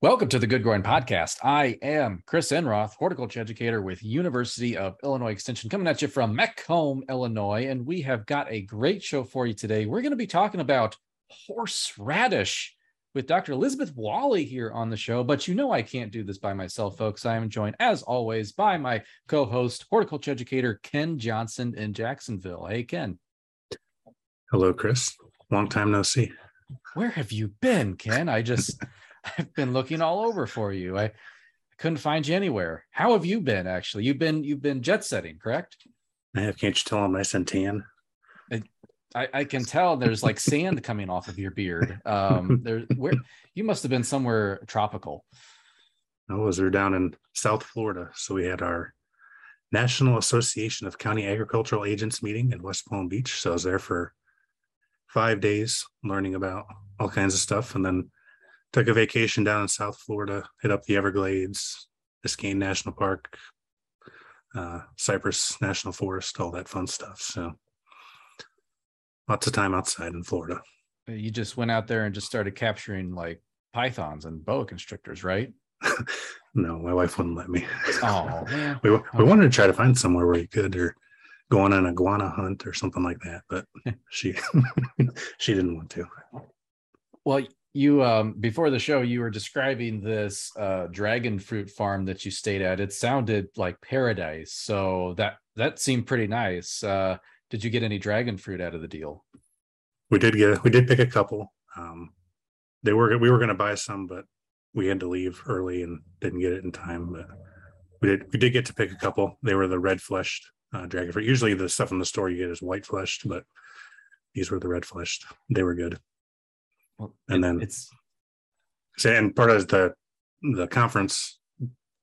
Welcome to the Good Growing Podcast. I am Chris Enroth, horticulture educator with University of Illinois Extension, coming at you from Macomb, Illinois. And we have got a great show for you today. We're going to be talking about horseradish with Dr. Elizabeth Wahle here on the show. But you know, I can't do this by myself, folks. I am joined, as always, by my co host, horticulture educator Ken Johnson in Jacksonville. Hey, Ken. Hello, Chris. Long time no see. Where have you been, Ken? I just. I've been looking all over for you. I couldn't find you anywhere. How have you been? Actually, you've been you've been jet setting, correct? I have. Can't you tell I'm nice and tan? I, I can tell there's like sand coming off of your beard. Um, there, where you must have been somewhere tropical. I was there down in South Florida, so we had our National Association of County Agricultural Agents meeting in West Palm Beach. So I was there for five days, learning about all kinds of stuff, and then took a vacation down in South Florida, hit up the Everglades, Biscayne National Park, uh, Cypress National Forest, all that fun stuff. So lots of time outside in Florida. You just went out there and just started capturing like pythons and boa constrictors, right? no, my wife wouldn't let me. Oh, man. we, we okay. wanted to try to find somewhere where you could, or go on an iguana hunt or something like that, but she she didn't want to. Well, you um before the show you were describing this uh dragon fruit farm that you stayed at. It sounded like paradise so that that seemed pretty nice. Uh did you get any dragon fruit out of the deal? We did get we did pick a couple. Um they were we were going to buy some but we had to leave early and didn't get it in time but we did we did get to pick a couple. They were the red fleshed uh, dragon fruit. Usually the stuff in the store you get is white fleshed but these were the red fleshed. They were good well, and it, then it's and part of the the conference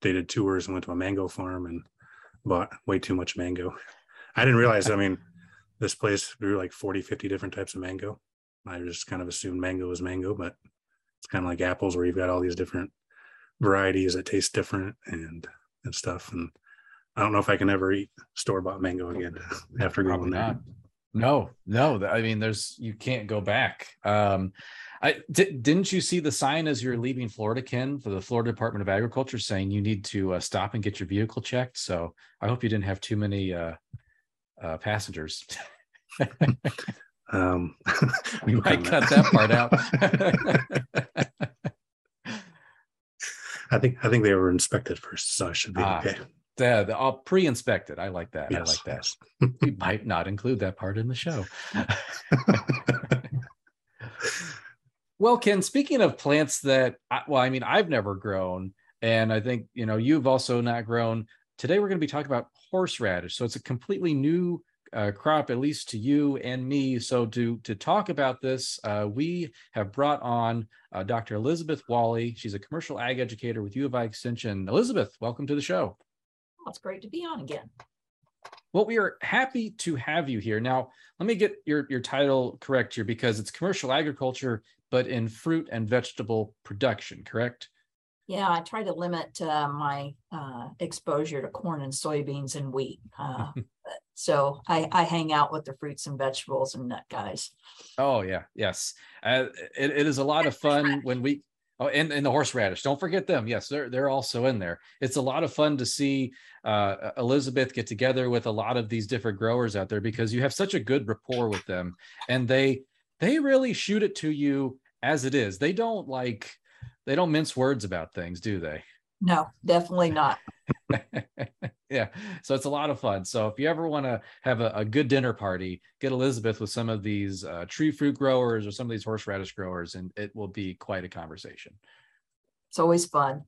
they did tours and went to a mango farm and bought way too much mango. I didn't realize, I mean, this place grew like 40, 50 different types of mango. I just kind of assumed mango is mango, but it's kind of like apples where you've got all these different varieties that taste different and and stuff. And I don't know if I can ever eat store bought mango again after going there. No, no. I mean, there's you can't go back. Um, I d- didn't you see the sign as you're leaving Florida, Ken, for the Florida Department of Agriculture saying you need to uh, stop and get your vehicle checked. So I hope you didn't have too many uh, uh, passengers. um, we might cut that part out. I think I think they were inspected first, so I should be ah, okay. Yeah, the, all pre-inspected. I like that. Yes, I like that. Yes. we might not include that part in the show. Well, Ken, speaking of plants that, well, I mean, I've never grown, and I think you know you've also not grown. Today, we're going to be talking about horseradish. So it's a completely new uh, crop, at least to you and me. So to to talk about this, uh, we have brought on uh, Dr. Elizabeth Wahle. She's a commercial ag educator with U of I Extension. Elizabeth, welcome to the show. Oh, it's great to be on again. Well, we are happy to have you here. Now, let me get your, your title correct here because it's commercial agriculture, but in fruit and vegetable production, correct? Yeah, I try to limit uh, my uh, exposure to corn and soybeans and wheat. Uh, so I, I, hang out with the fruits and vegetables and nut guys. Oh yeah, yes. Uh, it, it is a lot of fun when we Oh, and, and the horseradish. Don't forget them. Yes, they're they're also in there. It's a lot of fun to see uh, Elizabeth get together with a lot of these different growers out there because you have such a good rapport with them, and they they really shoot it to you as it is. They don't like they don't mince words about things, do they? No, definitely not. yeah. So it's a lot of fun. So if you ever want to have a, a, good dinner party, get Elizabeth with some of these uh, tree fruit growers or some of these horseradish growers, and it will be quite a conversation. It's always fun.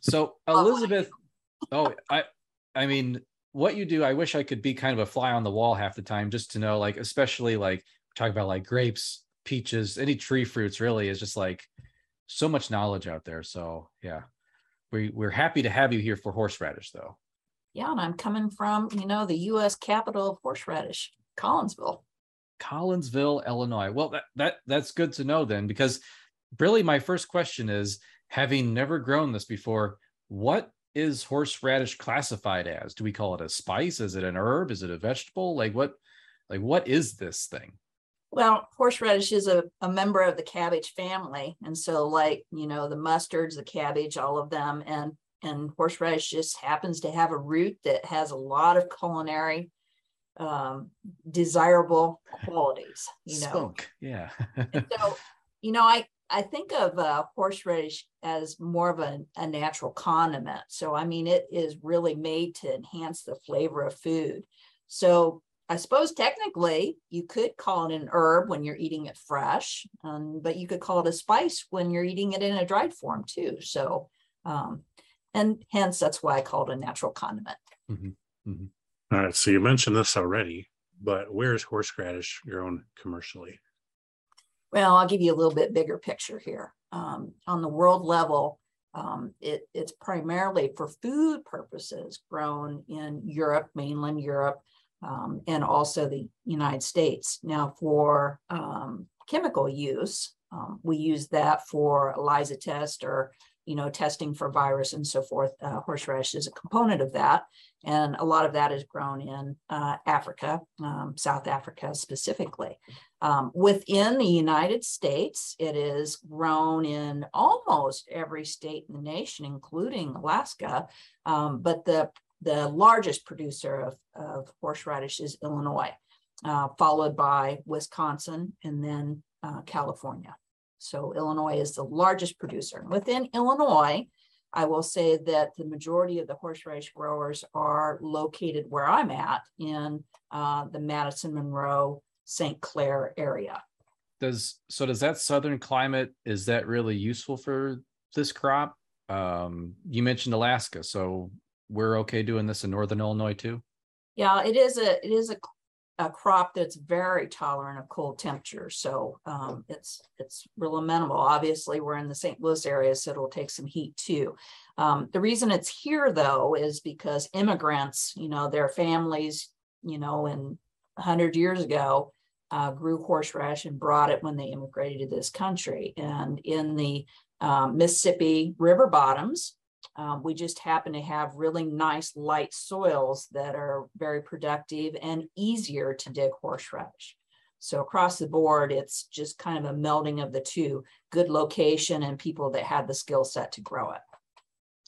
So Elizabeth, oh, I, I mean, what you do, I wish I could be kind of a fly on the wall half the time, just to know, like, especially like talk about like grapes, peaches, any tree fruits. Really, is just like so much knowledge out there. So yeah we, we're happy to have you here for horseradish, though. Yeah, and I'm coming from, you know, the U.S. capital of horseradish, Collinsville. Collinsville, Illinois. Well, that, that that's good to know then, because really my first question is, having never grown this before, what is horseradish classified as? Do we call it a spice? Is it an herb? Is it a vegetable? Like what, like what is this thing? Well, horseradish is a, a member of the cabbage family. And so like, you know, the mustards, the cabbage, all of them. And and horseradish just happens to have a root that has a lot of culinary um, desirable qualities, you know. Spunk, yeah. so, you know, I I think of uh, horseradish as more of a, a natural condiment. So, I mean, it is really made to enhance the flavor of food. So, I suppose technically you could call it an herb when you're eating it fresh, um, but you could call it a spice when you're eating it in a dried form too. So, um, and hence that's why I call it a natural condiment. Mm-hmm. Mm-hmm. All right. So you mentioned this already, but where is horseradish grown commercially? Well, I'll give you a little bit bigger picture here. Um, on the world level, um, it, it's primarily for food purposes grown in Europe, mainland Europe, um, and also the United States. Now, for um, chemical use, um, we use that for ELISA test or you know testing for virus and so forth. Uh, horseradish is a component of that, and a lot of that is grown in uh, Africa, um, South Africa specifically. Um, within the United States, it is grown in almost every state in the nation, including Alaska. Um, but the the largest producer of, of horseradish is Illinois, uh, followed by Wisconsin and then uh, California. So Illinois is the largest producer. Within Illinois, I will say that the majority of the horseradish growers are located where I'm at in uh, the Madison Monroe St. Clair area. Does so does that southern climate is that really useful for this crop? Um, you mentioned Alaska, so we're okay doing this in northern Illinois too. Yeah, it is a it is a, a crop that's very tolerant of cold temperatures. So um, it's it's real amenable. Obviously, we're in the St. Louis area, so it'll take some heat too. Um, the reason it's here though is because immigrants, you know, their families, you know, in 100 years ago uh, grew horseradish and brought it when they immigrated to this country. And in the um, Mississippi river bottoms, um, we just happen to have really nice light soils that are very productive and easier to dig horseradish. So across the board, it's just kind of a melding of the two, good location and people that had the skill set to grow it.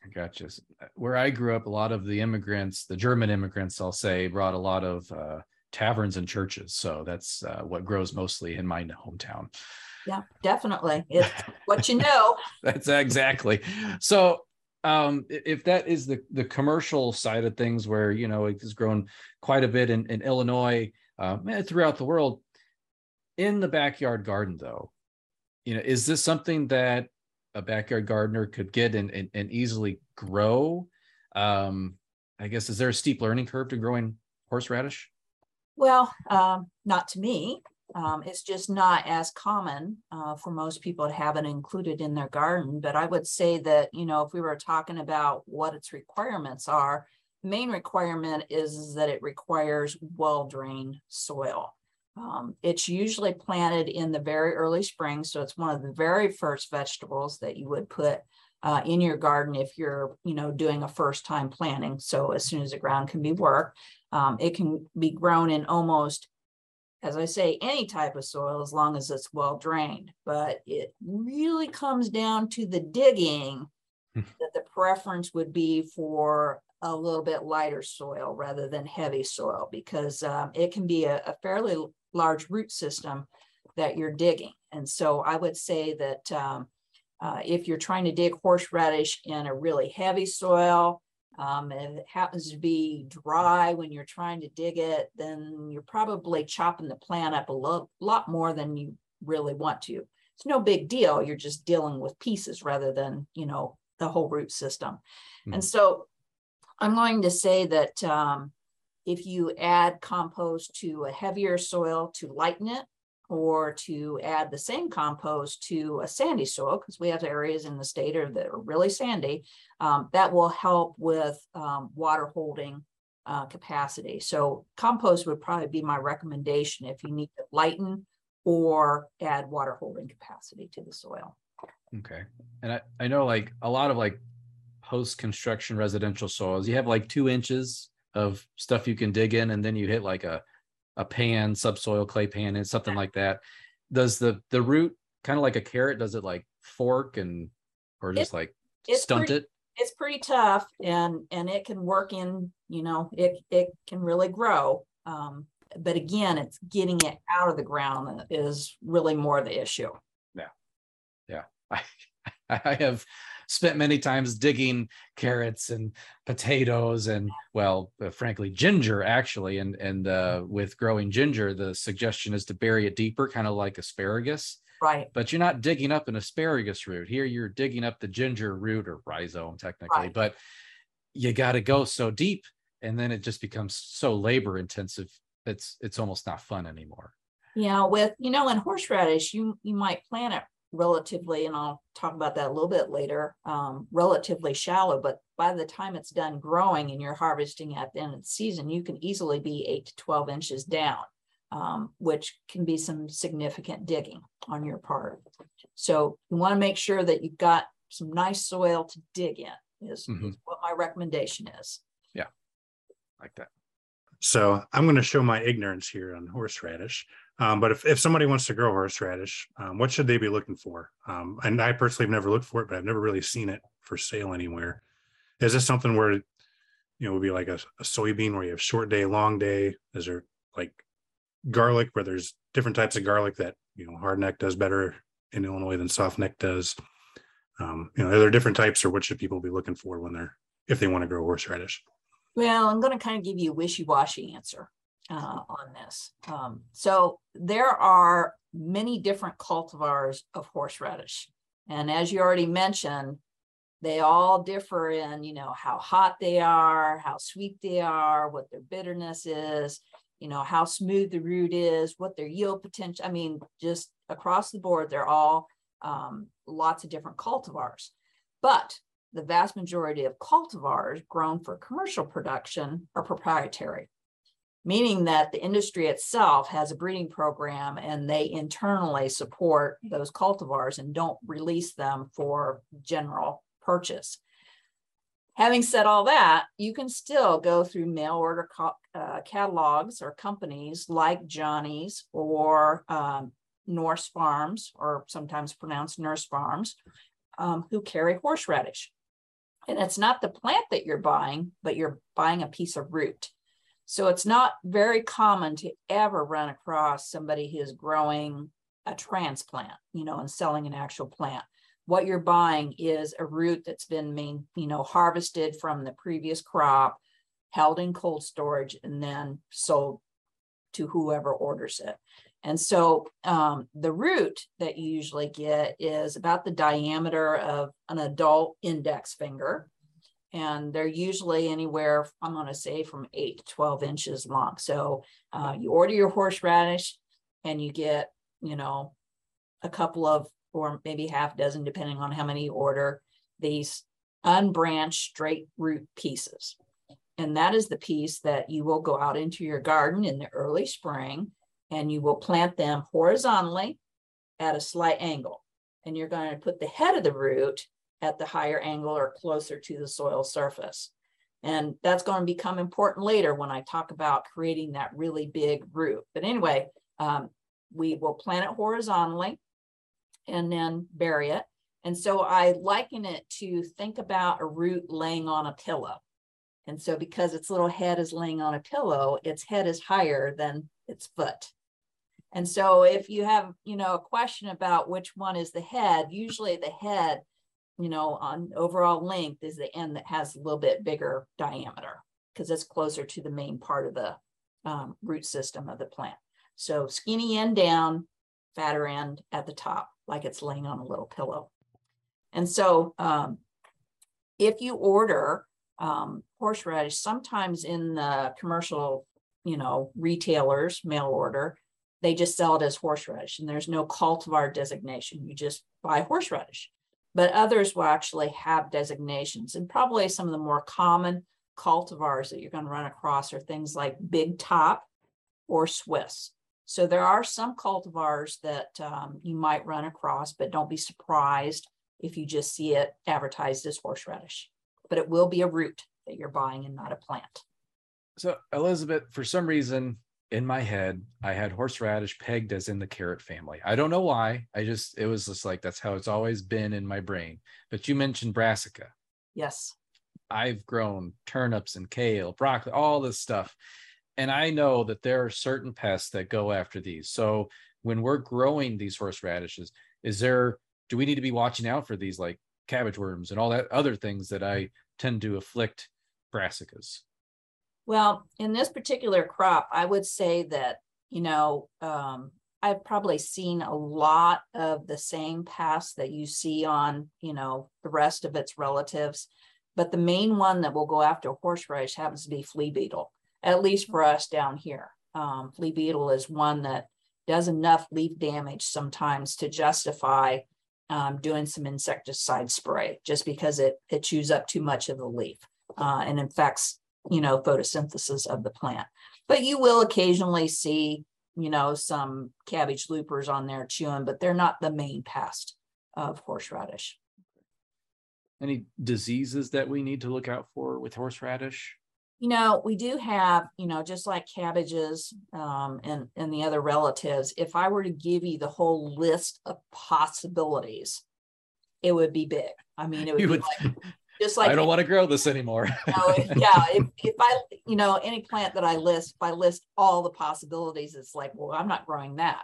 I gotcha. Where I grew up, a lot of the immigrants, the German immigrants, I'll say, brought a lot of uh, taverns and churches. So that's uh, what grows mostly in my hometown. Yeah, definitely. It's what you know. that's exactly. So um, if that is the the commercial side of things, where you know it has grown quite a bit in, in Illinois, uh, throughout the world, in the backyard garden, though, you know, is this something that a backyard gardener could get and, and, and easily grow? Um, I guess is there a steep learning curve to growing horseradish? Well, um, not to me. Um, it's just not as common uh, for most people to have it included in their garden. But I would say that, you know, if we were talking about what its requirements are, the main requirement is, that it requires well drained soil. Um, it's usually planted in the very early spring. So it's one of the very first vegetables that you would put uh, in your garden if you're, you know, doing a first time planting. So as soon as the ground can be worked, um, it can be grown in almost as I say, any type of soil as long as it's well drained. But it really comes down to the digging that the preference would be for a little bit lighter soil rather than heavy soil because um, it can be a, a, fairly large root system that you're digging. And so I would say that um, uh, if you're trying to dig horseradish in a really heavy soil, um, and it happens to be dry when you're trying to dig it, then you're probably chopping the plant up a lo- lot more than you really want to. It's no big deal. You're just dealing with pieces rather than, you know, the whole root system. Mm-hmm. And so I'm going to say that um, if you add compost to a heavier soil to lighten it, or to add the same compost to a sandy soil, because we have areas in the state that are really sandy, um, that will help with um, water holding uh, capacity. So compost would probably be my recommendation if you need to lighten or add water holding capacity to the soil. Okay. And I, I know like a lot of like post construction residential soils, you have like two inches of stuff you can dig in, and then you hit like a a pan, subsoil clay pan, and something like that. Does the the root kind of like a carrot? Does it like fork and or just like stunt pretty, it? It's pretty tough, and and it can work in. You know, it it can really grow. Um, but again, it's getting it out of the ground is really more the issue. Yeah, yeah. I I have spent many times digging carrots and potatoes and well uh, frankly ginger actually. And and uh, with growing ginger the suggestion is to bury it deeper kind of like asparagus. Right. But you're not digging up an asparagus root. Here you're digging up the ginger root or rhizome technically. Right. but you got to go so deep and then it just becomes so labor intensive it's it's almost not fun anymore. Yeah with you know in horseradish you you might plant it relatively, and I'll talk about that a little bit later, um, relatively shallow, but by the time it's done growing and you're harvesting at the end of the season, you can easily be eight to 12 inches down, um, which can be some significant digging on your part. So you want to make sure that you've got some nice soil to dig in is, mm-hmm. is what my recommendation is. Yeah, like that. So I'm going to show my ignorance here on horseradish. Um, but if, if somebody wants to grow horseradish, um, what should they be looking for? Um, and I personally have never looked for it, but I've never really seen it for sale anywhere. Is this something where, you know, would be like a, a soybean where you have short day, long day? Is there like garlic where there's different types of garlic that, you know, hard neck does better in Illinois than soft neck does? Um, you know, are there different types or what should people be looking for when they're, if they want to grow horseradish? Well, I'm going to kind of give you a wishy-washy answer uh, on this. Um, so there are many different cultivars of horseradish. And as you already mentioned, they all differ in, you know, how hot they are, how sweet they are, what their bitterness is, you know, how smooth the root is, what their yield potential. I mean, just across the board, they're all um, lots of different cultivars. But the vast majority of cultivars grown for commercial production are proprietary meaning that the industry itself has a breeding program and they internally support those cultivars and don't release them for general purchase. Having said all that, you can still go through mail order uh, catalogs or companies like Johnny's or um, Nourse Farms, or sometimes pronounced Nurse Farms, um, who carry horseradish. And it's not the plant that you're buying, but you're buying a piece of root. So it's not very common to ever run across somebody who's growing a transplant, you know, and selling an actual plant. What you're buying is a root that's been, main, you know, harvested from the previous crop, held in cold storage, and then sold to whoever orders it. And so um, the root that you usually get is about the diameter of an adult index finger and they're usually anywhere i'm going to say from 8 to 12 inches long. So uh, you order your horseradish and you get you know a couple of or maybe half dozen depending on how many you order these unbranched straight root pieces. And that is the piece that you will go out into your garden in the early spring and you will plant them horizontally at a slight angle. And you're going to put the head of the root at the higher angle or closer to the soil surface. And that's going to become important later when I talk about creating that really big root. But anyway, um, we will plant it horizontally and then bury it. And so I liken it to think about a root laying on a pillow. And so because its little head is laying on a pillow, its head is higher than its foot. And so if you have, you know, a question about which one is the head, usually the head you know, on overall length is the end that has a little bit bigger diameter because it's closer to the main part of the um, root system of the plant. So skinny end down, fatter end at the top, like it's laying on a little pillow. And so um, if you order um, horseradish, sometimes in the commercial, you know, retailers mail order, they just sell it as horseradish and there's no cultivar designation. You just buy horseradish but others will actually have designations. And probably some of the more common cultivars that you're going to run across are things like Big Top or Swiss. So there are some cultivars that um, you might run across, but don't be surprised if you just see it advertised as horseradish. But it will be a root that you're buying and not a plant. So Elizabeth, for some reason, in my head, I had horseradish pegged as in the carrot family. I don't know why. I just, it was just like, that's how it's always been in my brain. But you mentioned brassica. Yes. I've grown turnips and kale, broccoli, all this stuff. And I know that there are certain pests that go after these. So when we're growing these horseradishes, is there, do we need to be watching out for these like cabbage worms and all that other things that I tend to afflict brassicas? Well, in this particular crop, I would say that, you know, um, I've probably seen a lot of the same pests that you see on, you know, the rest of its relatives. But the main one that will go after horseradish happens to be flea beetle, at least for us down here. Um, flea beetle is one that does enough leaf damage sometimes to justify um, doing some insecticide spray just because it, it chews up too much of the leaf uh, and infects you know, photosynthesis of the plant. But you will occasionally see, you know, some cabbage loopers on there chewing, but they're not the main pest of horseradish. Any diseases that we need to look out for with horseradish? You know, we do have, you know, just like cabbages um, and, and the other relatives, if I were to give you the whole list of possibilities, it would be big. I mean, it would, would like just like I don't want to grow this anymore. you know, yeah, if, if I, you know, any plant that I list, if I list all the possibilities, it's like, well, I'm not growing that.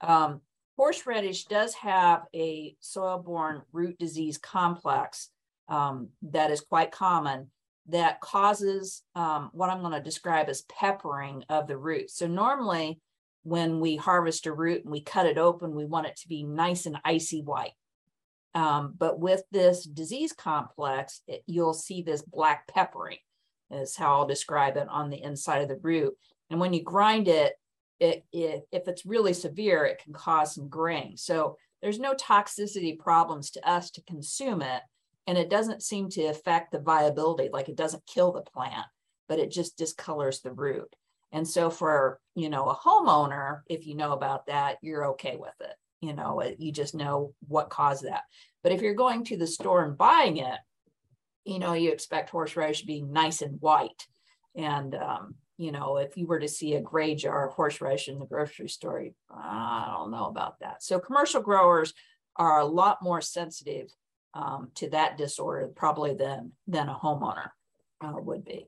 Um, horseradish does have a soil-borne root disease complex um, that is quite common that causes um, what I'm going to describe as peppering of the roots. So normally when we harvest a root and we cut it open, we want it to be nice and icy white. Um, but with this disease complex, it, you'll see this black peppering is how I'll describe it on the inside of the root. And when you grind it, it, it if it's really severe, it can cause some graying. So there's no toxicity problems to us to consume it. And it doesn't seem to affect the viability, like it doesn't kill the plant, but it just discolors the root. And so for, you know, a homeowner, if you know about that, you're okay with it you know, you just know what caused that. But if you're going to the store and buying it, you know, you expect horseradish to be nice and white. And, um, you know, if you were to see a gray jar of horseradish in the grocery store, I don't know about that. So commercial growers are a lot more sensitive um, to that disorder probably than than a homeowner uh, would be.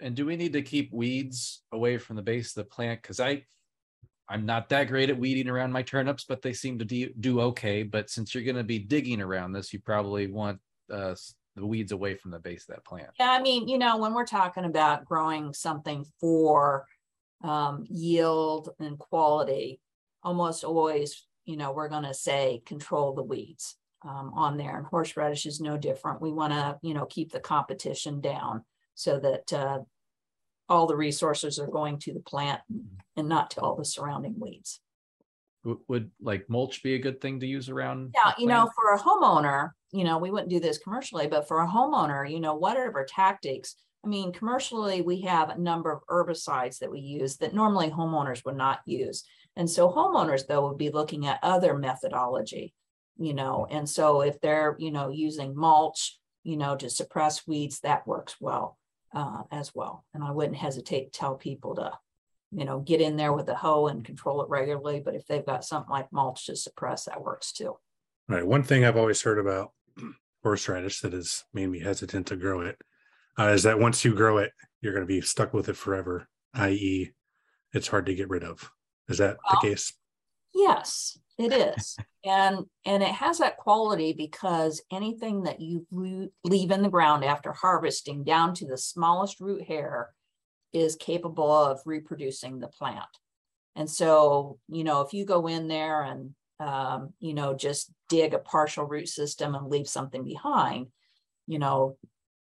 And do we need to keep weeds away from the base of the plant? Because I I'm not that great at weeding around my turnips, but they seem to do, do okay. But since you're going to be digging around this, you probably want uh, the weeds away from the base of that plant. Yeah, I mean, you know, when we're talking about growing something for um, yield and quality, almost always, you know, we're going to say control the weeds um, on there. And horseradish is no different. We want to, you know, keep the competition down so that uh, all the resources are going to the plant mm-hmm. and not to all the surrounding weeds. Would, like mulch be a good thing to use around? Yeah, you know, for a homeowner, you know, we wouldn't do this commercially, but for a homeowner, you know, whatever tactics. I mean, commercially, we have a number of herbicides that we use that normally homeowners would not use. And so homeowners, though, would be looking at other methodology, you know, mm. and so if they're, you know, using mulch, you know, to suppress weeds, that works well uh, as well. And I wouldn't hesitate to tell people to, you know, get in there with a hoe and control it regularly. But if they've got something like mulch to suppress, that works too. Right. One thing I've always heard about horseradish that has made me hesitant to grow it uh, is that once you grow it, you're going to be stuck with it forever, i.e., it's hard to get rid of. Is that well, the case? Yes, it is. and and it has that quality because anything that you leave in the ground after harvesting down to the smallest root hair is capable of reproducing the plant. And so, you know, if you go in there and um, you know, just dig a partial root system and leave something behind, you know,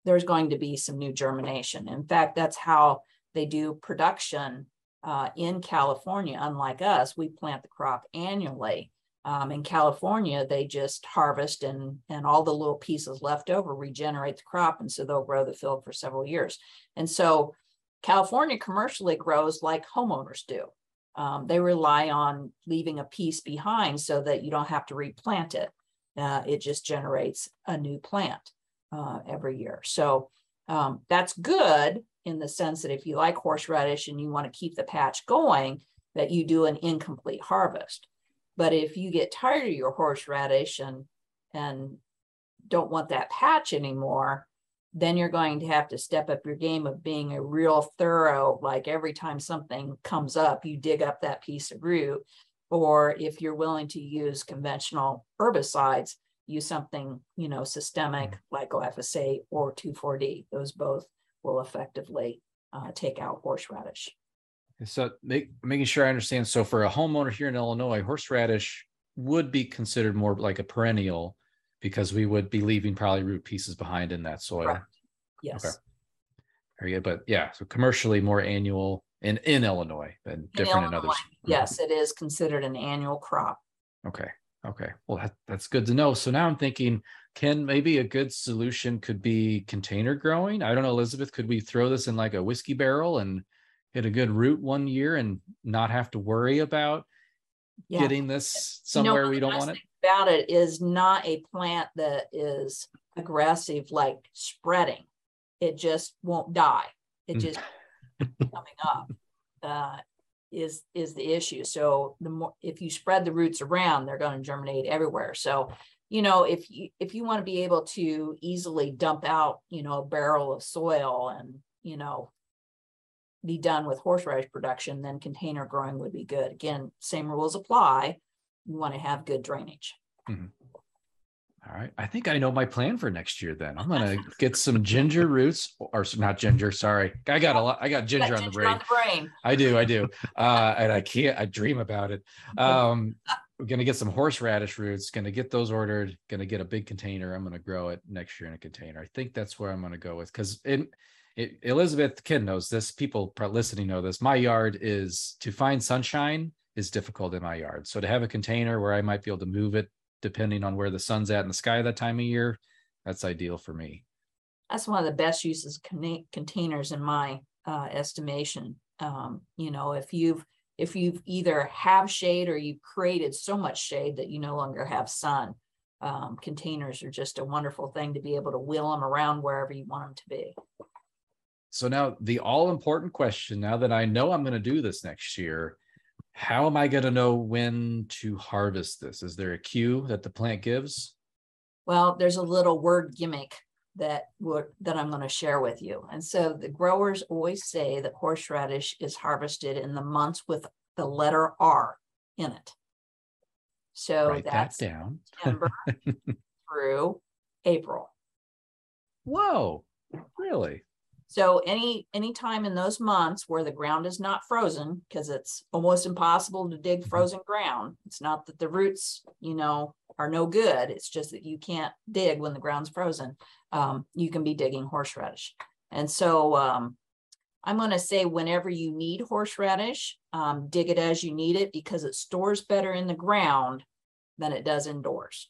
there's going to be some new germination. In fact, that's how they do production uh, in California, unlike us, we plant the crop annually. Um, in California, they just harvest and, and all the little pieces left over regenerate the crop. And so they'll grow the field for several years. And so California commercially grows like homeowners do. Um, they rely on leaving a piece behind so that you don't have to replant it. Uh, it just generates a new plant uh, every year. So Um, that's good in the sense that if you like horseradish and you want to keep the patch going, that you do an incomplete harvest. But if you get tired of your horseradish and and don't want that patch anymore, then you're going to have to step up your game of being a real thorough, like every time something comes up, you dig up that piece of root. Or if you're willing to use conventional herbicides, use something, you know, systemic mm. like glyphosate or 2,4-D. Those both will effectively uh, take out horseradish. So make, making sure I understand. So for a homeowner here in Illinois, horseradish would be considered more like a perennial because we would be leaving probably root pieces behind in that soil. Correct. Yes. Okay. Very good. But yeah, so commercially more annual in, in Illinois and different in, in others. Yes, it is considered an annual crop. Okay. Okay. Well, that, that's good to know. So now I'm thinking, can maybe a good solution could be container growing? I don't know, Elizabeth, could we throw this in like a whiskey barrel and hit a good root one year and not have to worry about yeah. getting this somewhere you know, we don't want it? About it is not a plant that is aggressive like spreading. It just won't die. It mm. just coming up uh, is is the issue. So the more if you spread the roots around, they're going to germinate everywhere. So you know if you if you want to be able to easily dump out you know a barrel of soil and you know be done with horseradish production, then container growing would be good. Again, same rules apply. You want to have good drainage. Mm-hmm. All right. I think I know my plan for next year then. I'm going to get some ginger roots or not ginger. Sorry. I got a lot. I got ginger, got on, the brain. on the brain. I do. I do. Uh, and I can't, I dream about it. Um, we're going to get some horseradish roots, going to get those ordered, going to get a big container. I'm going to grow it next year in a container. I think that's where I'm going to go with because it, it, Elizabeth Kid knows this. People listening know this. My yard is to find sunshine is difficult in my yard. So to have a container where I might be able to move it depending on where the sun's at in the sky that time of year, that's ideal for me. That's one of the best uses of containers in my uh, estimation. Um, you know, if you've if you've either have shade or you've created so much shade that you no longer have sun, um, containers are just a wonderful thing to be able to wheel them around wherever you want them to be. So now the all important question, now that I know I'm going to do this next year, how am I going to know when to harvest this? Is there a cue that the plant gives? Well, there's a little word gimmick that would that I'm going to share with you. And so the growers always say that horseradish is harvested in the months with the letter R in it. So Write that's that down. September through April. Whoa, really? So any any time in those months where the ground is not frozen, because it's almost impossible to dig mm-hmm. frozen ground. It's not that the roots, you know, are no good. It's just that you can't dig when the ground's frozen. Um, you can be digging horseradish. And so um, I'm going to say whenever you need horseradish, um, dig it as you need it because it stores better in the ground than it does indoors.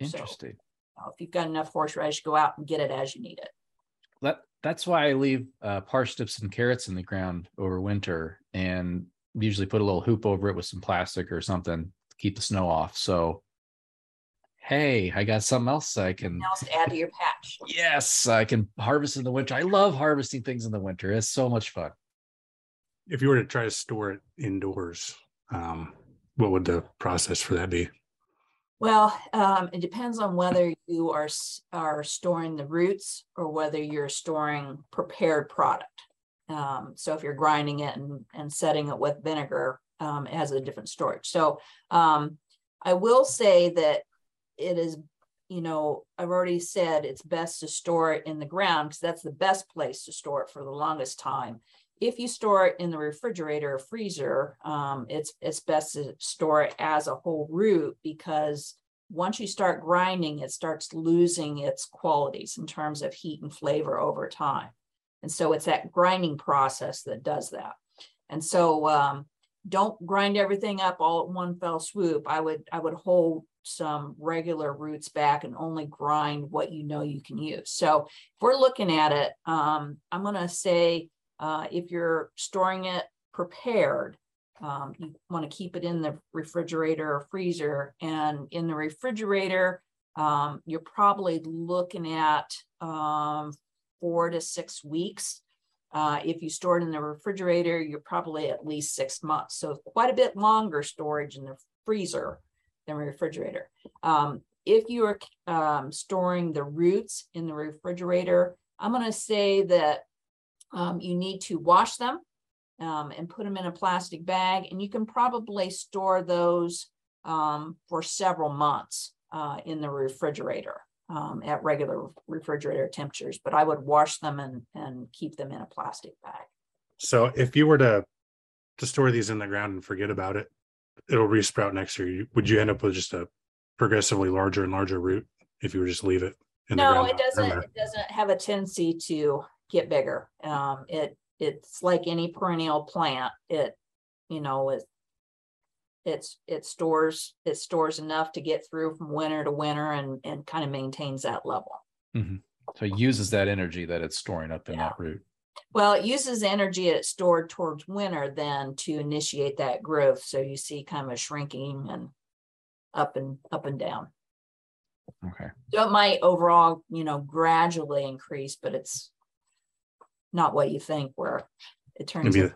Interesting. So, if you've got enough horseradish, go out and get it as you need it. Let that's why I leave uh, parsnips and carrots in the ground over winter, and usually put a little hoop over it with some plastic or something to keep the snow off. So, hey, I got something else I can else to add to your patch. yes, I can harvest in the winter. I love harvesting things in the winter. It's so much fun. If you were to try to store it indoors, um, what would the process for that be? Well, um, it depends on whether you are are storing the roots or whether you're storing prepared product. Um, so if you're grinding it and, and setting it with vinegar, um, it has a different storage. So um, I will say that it is, you know, I've already said it's best to store it in the ground because that's the best place to store it for the longest time if you store it in the refrigerator or freezer, um, it's it's best to store it as a whole root because once you start grinding, it starts losing its qualities in terms of heat and flavor over time. And so it's that grinding process that does that. And so um, don't grind everything up all at one fell swoop. I would I would hold some regular roots back and only grind what you know you can use. So if we're looking at it, um, I'm going to say uh, if you're storing it prepared, um, you want to keep it in the refrigerator or freezer. And in the refrigerator, um, you're probably looking at um, four to six weeks. Uh, if you store it in the refrigerator, you're probably at least six months. So quite a bit longer storage in the freezer than refrigerator. Um, if you are um, storing the roots in the refrigerator, I'm going to say that um, you need to wash them um, and put them in a plastic bag, and you can probably store those um, for several months uh, in the refrigerator um, at regular refrigerator temperatures. But I would wash them and and keep them in a plastic bag. So if you were to to store these in the ground and forget about it, it'll resprout next year. Would you end up with just a progressively larger and larger root if you were just leave it? no, it doesn't. It doesn't have a tendency to get bigger. Um, it it's like any perennial plant. It you know it it's it stores it stores enough to get through from winter to winter and and kind of maintains that level. Mm-hmm. So it uses that energy that it's storing up in yeah. that root. Well, it uses energy it's stored towards winter then to initiate that growth. So you see kind of a shrinking and up and up and down. Okay. So it might overall, you know, gradually increase, but it's not what you think where it turns be,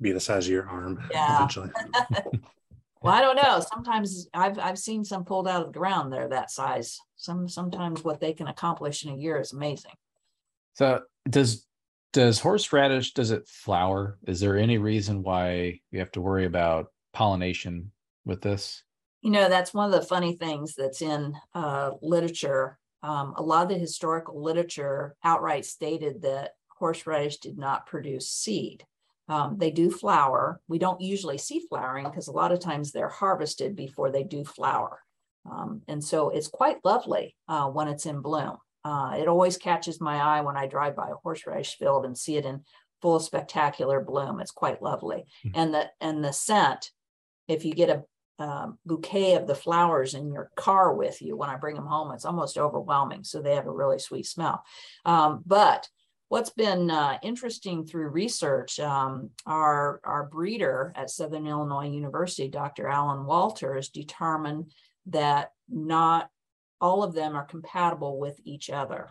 be the size of your arm yeah. eventually. well, I don't know. Sometimes I've I've seen some pulled out of the ground that are that size. Some sometimes what they can accomplish in a year is amazing. So does does horseradish does it flower? Is there any reason why you have to worry about pollination with this? You know, that's one of the funny things that's in uh, literature. Um, a lot of the historical literature outright stated that horseradish did not produce seed. Um, they do flower. We don't usually see flowering because a lot of times they're harvested before they do flower. Um, and so it's quite lovely uh, when it's in bloom. Uh, it always catches my eye when I drive by a horseradish field and see it in full spectacular bloom. It's quite lovely. Mm-hmm. And the and the scent, if you get a um, bouquet of the flowers in your car with you when I bring them home, it's almost overwhelming. So they have a really sweet smell. Um, but what's been uh, interesting through research, um, our, our breeder at Southern Illinois University, Dr. Alan Walters, determined that not all of them are compatible with each other.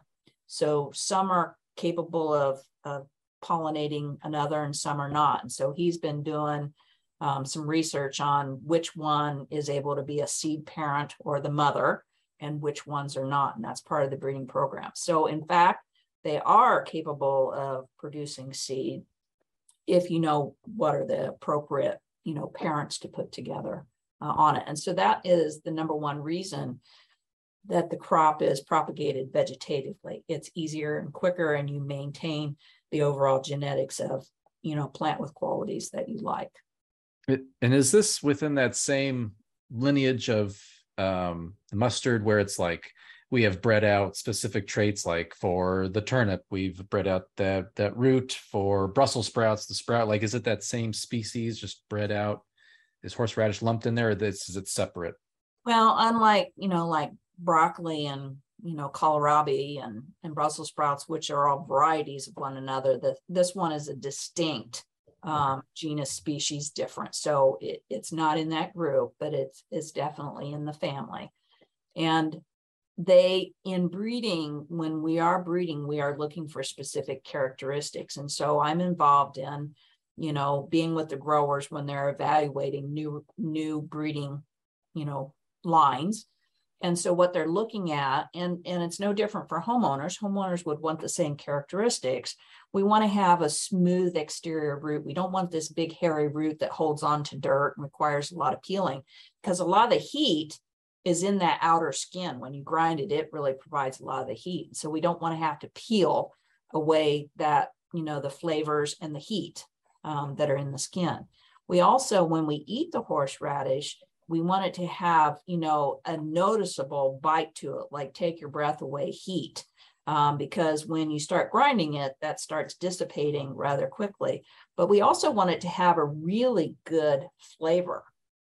So some are capable of, of pollinating another and some are not. And so he's been doing um, some research on which one is able to be a seed parent or the mother and which ones are not. And that's part of the breeding program. So, in fact, they are capable of producing seed if you know what are the appropriate you know parents to put together uh, on it. And so that is the number one reason that the crop is propagated vegetatively. It's easier and quicker and you maintain the overall genetics of you know plant with qualities that you like. And is this within that same lineage of um, mustard where it's like we have bred out specific traits like for the turnip we've bred out that that root for brussels sprouts the sprout like is it that same species just bred out is horseradish lumped in there or this is it separate well unlike you know like broccoli and you know kohlrabi and and brussels sprouts which are all varieties of one another the, this one is a distinct um, genus species different. So it, it's not in that group, but it's, it's definitely in the family. And they, in breeding, when we are breeding, we are looking for specific characteristics. And so I'm involved in, you know, being with the growers when they're evaluating new, new breeding, you know, lines and so what they're looking at, and, and it's no different for homeowners, homeowners would want the same characteristics. We want to have a smooth exterior root. We don't want this big hairy root that holds on to dirt and requires a lot of peeling because a lot of the heat is in that outer skin. When you grind it, it really provides a lot of the heat. So we don't want to have to peel away that, you know, the flavors and the heat um, that are in the skin. We also, when we eat the horseradish, we want it to have, you know, a noticeable bite to it, like take your breath away heat. Um, because when you start grinding it, that starts dissipating rather quickly. But we also want it to have a really good flavor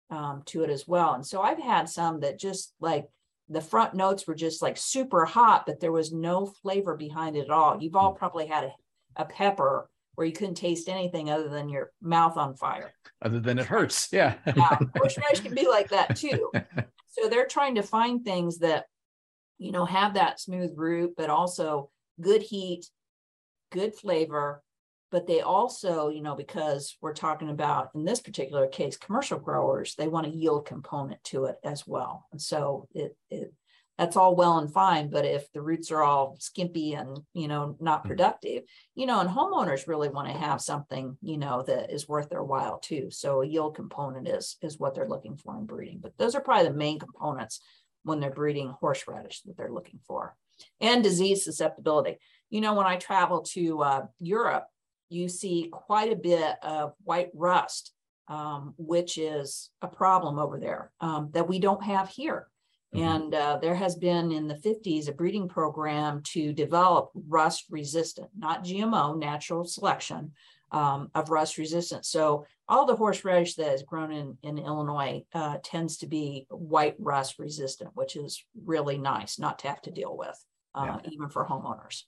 um, to it as well. And so I've had some that just like the front notes were just like super hot, but there was no flavor behind it at all. You've all hmm. probably had a, a pepper where you couldn't taste anything other than your mouth on fire. Other than it hurts. Yeah. yeah. Horseradish can be like that too. So they're trying to find things that, you know, have that smooth root, but also good heat good flavor, but they also, you know, because we're talking about in this particular case, commercial growers, they want a yield component to it as well. And so it, it that's all well and fine but if the roots are all skimpy and you know not hmm. productive you know and homeowners really want to have something you know that is worth their while too so a yield component is is what they're looking for in breeding but those are probably the main components when they're breeding horseradish that they're looking for and disease susceptibility you know when i travel to uh, europe you see quite a bit of white rust um, which is a problem over there um, that we don't have here Mm-hmm. And uh, there has been in the 50s a breeding program to develop rust resistant, not GMO, natural selection um, of rust resistant. So all the horseradish that is grown in, in Illinois uh, tends to be white rust resistant, which is really nice not to have to deal with, uh, yeah. even for homeowners.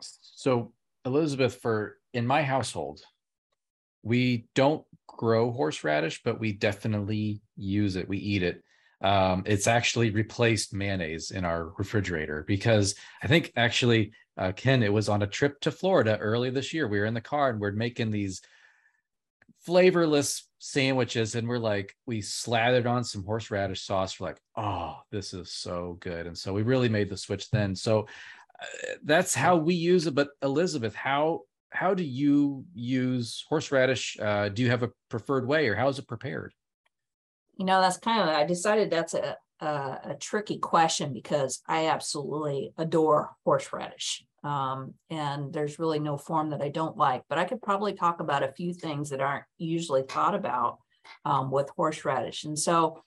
So, Elizabeth, for in my household, we don't grow horseradish, but we definitely use it. We eat it um, it's actually replaced mayonnaise in our refrigerator because I think actually, uh, Ken, it was on a trip to Florida early this year. We were in the car and we're making these flavorless sandwiches and we're like, we slathered on some horseradish sauce. We're like, oh, this is so good. And so we really made the switch then. So uh, that's how we use it. But Elizabeth, how how do you use horseradish? Uh, do you have a preferred way or how is it prepared? you know, that's kind of, I decided that's a, a, a tricky question because I absolutely adore horseradish. Um, and there's really no form that I don't like, but I could probably talk about a few things that aren't usually thought about um, with horseradish. And so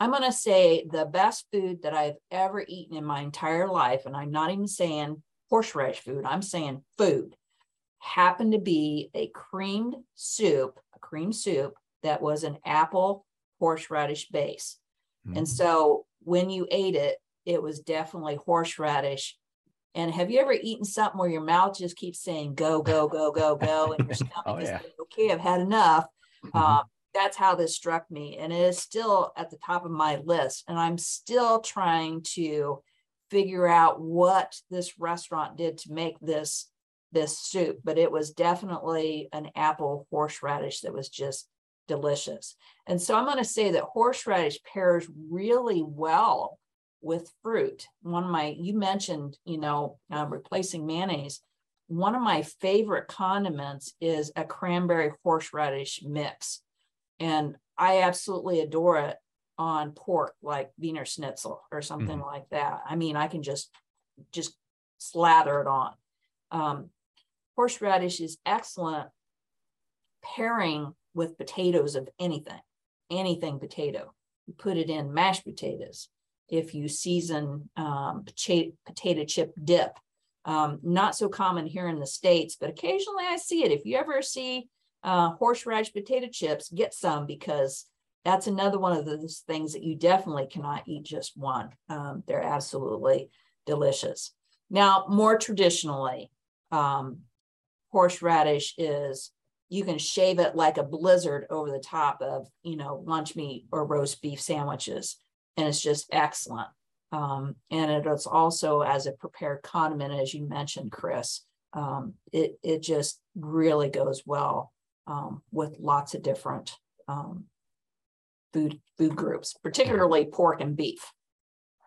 I'm going to say the best food that I've ever eaten in my entire life, and I'm not even saying horseradish food, I'm saying food, happened to be a creamed soup, a cream soup that was an apple horseradish base. Mm-hmm. And so when you ate it, it was definitely horseradish. And have you ever eaten something where your mouth just keeps saying go, go, go, go, go, and your stomach oh, is yeah. okay, I've had enough. Mm-hmm. Um, that's how this struck me. And it is still at the top of my list. And I'm still trying to figure out what this restaurant did to make this this soup, but it was definitely an apple horseradish that was just delicious. And so I'm going to say that horseradish pairs really well with fruit. One of my, you mentioned, you know, uh, replacing mayonnaise. One of my favorite condiments is a cranberry horseradish mix. And I absolutely adore it on pork, like Wiener Schnitzel or something mm. like that. I mean, I can just, just slather it on. Um, horseradish is excellent pairing with potatoes of anything, anything potato. You put it in mashed potatoes. If you season um, potato chip dip, um, not so common here in the States, but occasionally I see it. If you ever see uh, horseradish potato chips, get some because that's another one of those things that you definitely cannot eat just one. Um, they're absolutely delicious. Now, more traditionally, um, horseradish is you can shave it like a blizzard over the top of you know lunch meat or roast beef sandwiches and it's just excellent. Um, and it is also as a prepared condiment as you mentioned chris um, it, it just really goes well um, with lots of different um, food food groups particularly pork and beef.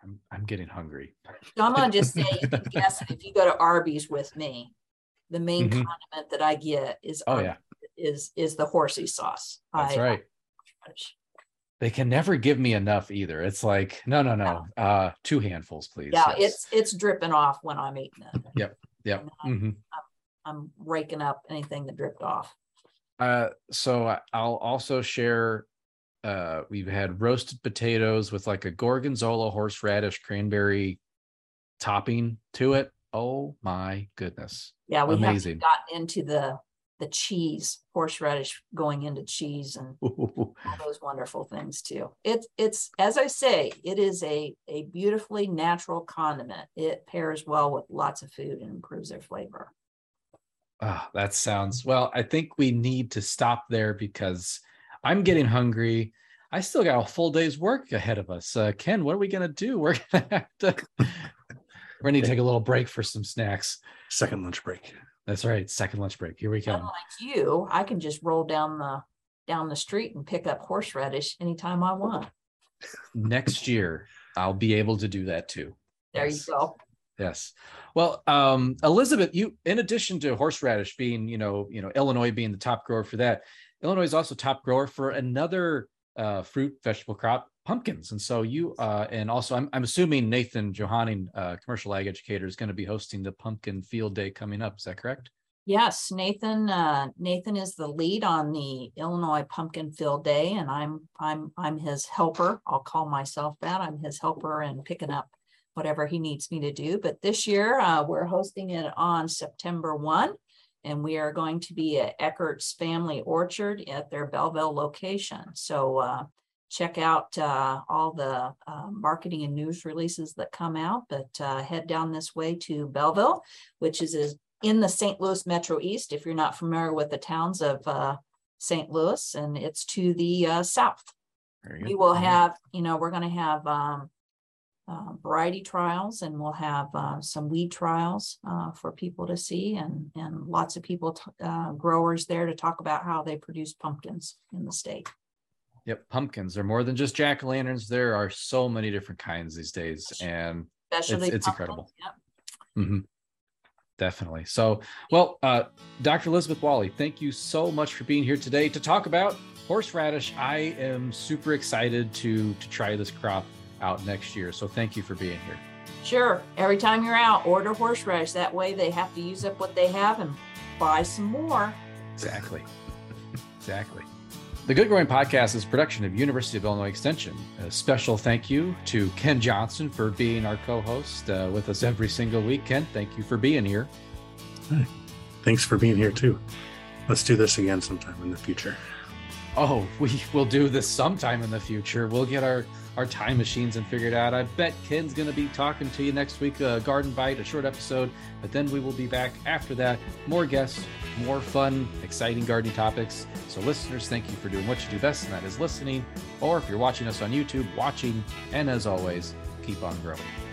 I'm, I'm getting hungry. So i'm going to just say you can guess if you go to arby's with me the main mm-hmm. condiment that i get is oh yeah is is the horsey sauce. That's I, right. They can never give me enough either. It's like no, no, no. Yeah. Uh, two handfuls, please. Yeah, yes. it's it's dripping off when I'm eating it. Yep, yep. I'm, mm-hmm. I'm, I'm raking up anything that dripped off. Uh, so I'll also share. Uh, we've had roasted potatoes with like a gorgonzola horseradish cranberry topping to it. Oh my goodness! Yeah, we Amazing. haven't gotten into the the cheese, horseradish going into cheese and all those wonderful things too. It's it's as I say, it is a a beautifully natural condiment. It pairs well with lots of food and improves their flavor. Oh, that sounds well. I think we need to stop there because I'm getting hungry. I still got a full day's work ahead of us. Uh, Ken, what are we gonna do? We're gonna have to. We're gonna need to take a little break for some snacks. Second lunch break. That's right. Second lunch break. Here we come. Like you, I can just roll down the down the street and pick up horseradish anytime I want. Next year, I'll be able to do that too. There Yes. you go. Yes. Well, um, Elizabeth, you in addition to horseradish being, you know, you know, Illinois being the top grower for that, Illinois is also top grower for another uh, fruit vegetable crop, pumpkins. And so you uh, and also I'm, I'm assuming Nathan Johanning, uh, commercial ag educator, is going to be hosting the pumpkin field day coming up. Is that correct? Yes, Nathan, uh, Nathan is the lead on the Illinois Pumpkin Field Day and I'm, I'm, I'm his helper. I'll call myself that. I'm his helper and picking up whatever he needs me to do. But this year, uh, we're hosting it on September one. And we are going to be at Eckert's Family Orchard at their Belleville location. So, uh, check out, uh, all the, uh, marketing and news releases that come out, but, uh, head down this way to Belleville, which is in the St. Louis Metro East, if you're not familiar with the towns of uh, St. Louis, and it's to the uh, south. We will have, you know, we're going to have um, uh, variety trials, and we'll have uh, some weed trials uh, for people to see, and and lots of people, uh, growers there to talk about how they produce pumpkins in the state. Yep, pumpkins. They're more than just jack o' lanterns. There are so many different kinds these days, and Especially it's pumpkins, incredible. yep. Mhm. Definitely. So, well, uh, Dr. Elizabeth Wahle, thank you so much for being here today to talk about horseradish. I am super excited to to try this crop out next year. So, thank you for being here. Sure. Every time you're out, order horseradish. That way, they have to use up what they have and buy some more. Exactly. exactly. The Good Growing Podcast is production of University of Illinois Extension. A special thank you to Ken Johnson for being our co-host uh, with us every single week. Ken, thank you for being here. Thanks for being here too. Let's do this again sometime in the future. Oh, we will do this sometime in the future. We'll get our our time machines and figure it out. I bet Ken's going to be talking to you next week, uh, Garden Bite, a short episode. But then we will be back after that. More guests, more fun, exciting gardening topics. So, listeners, thank you for doing what you do best, and that is listening. Or if you're watching us on YouTube, watching. And as always, keep on growing.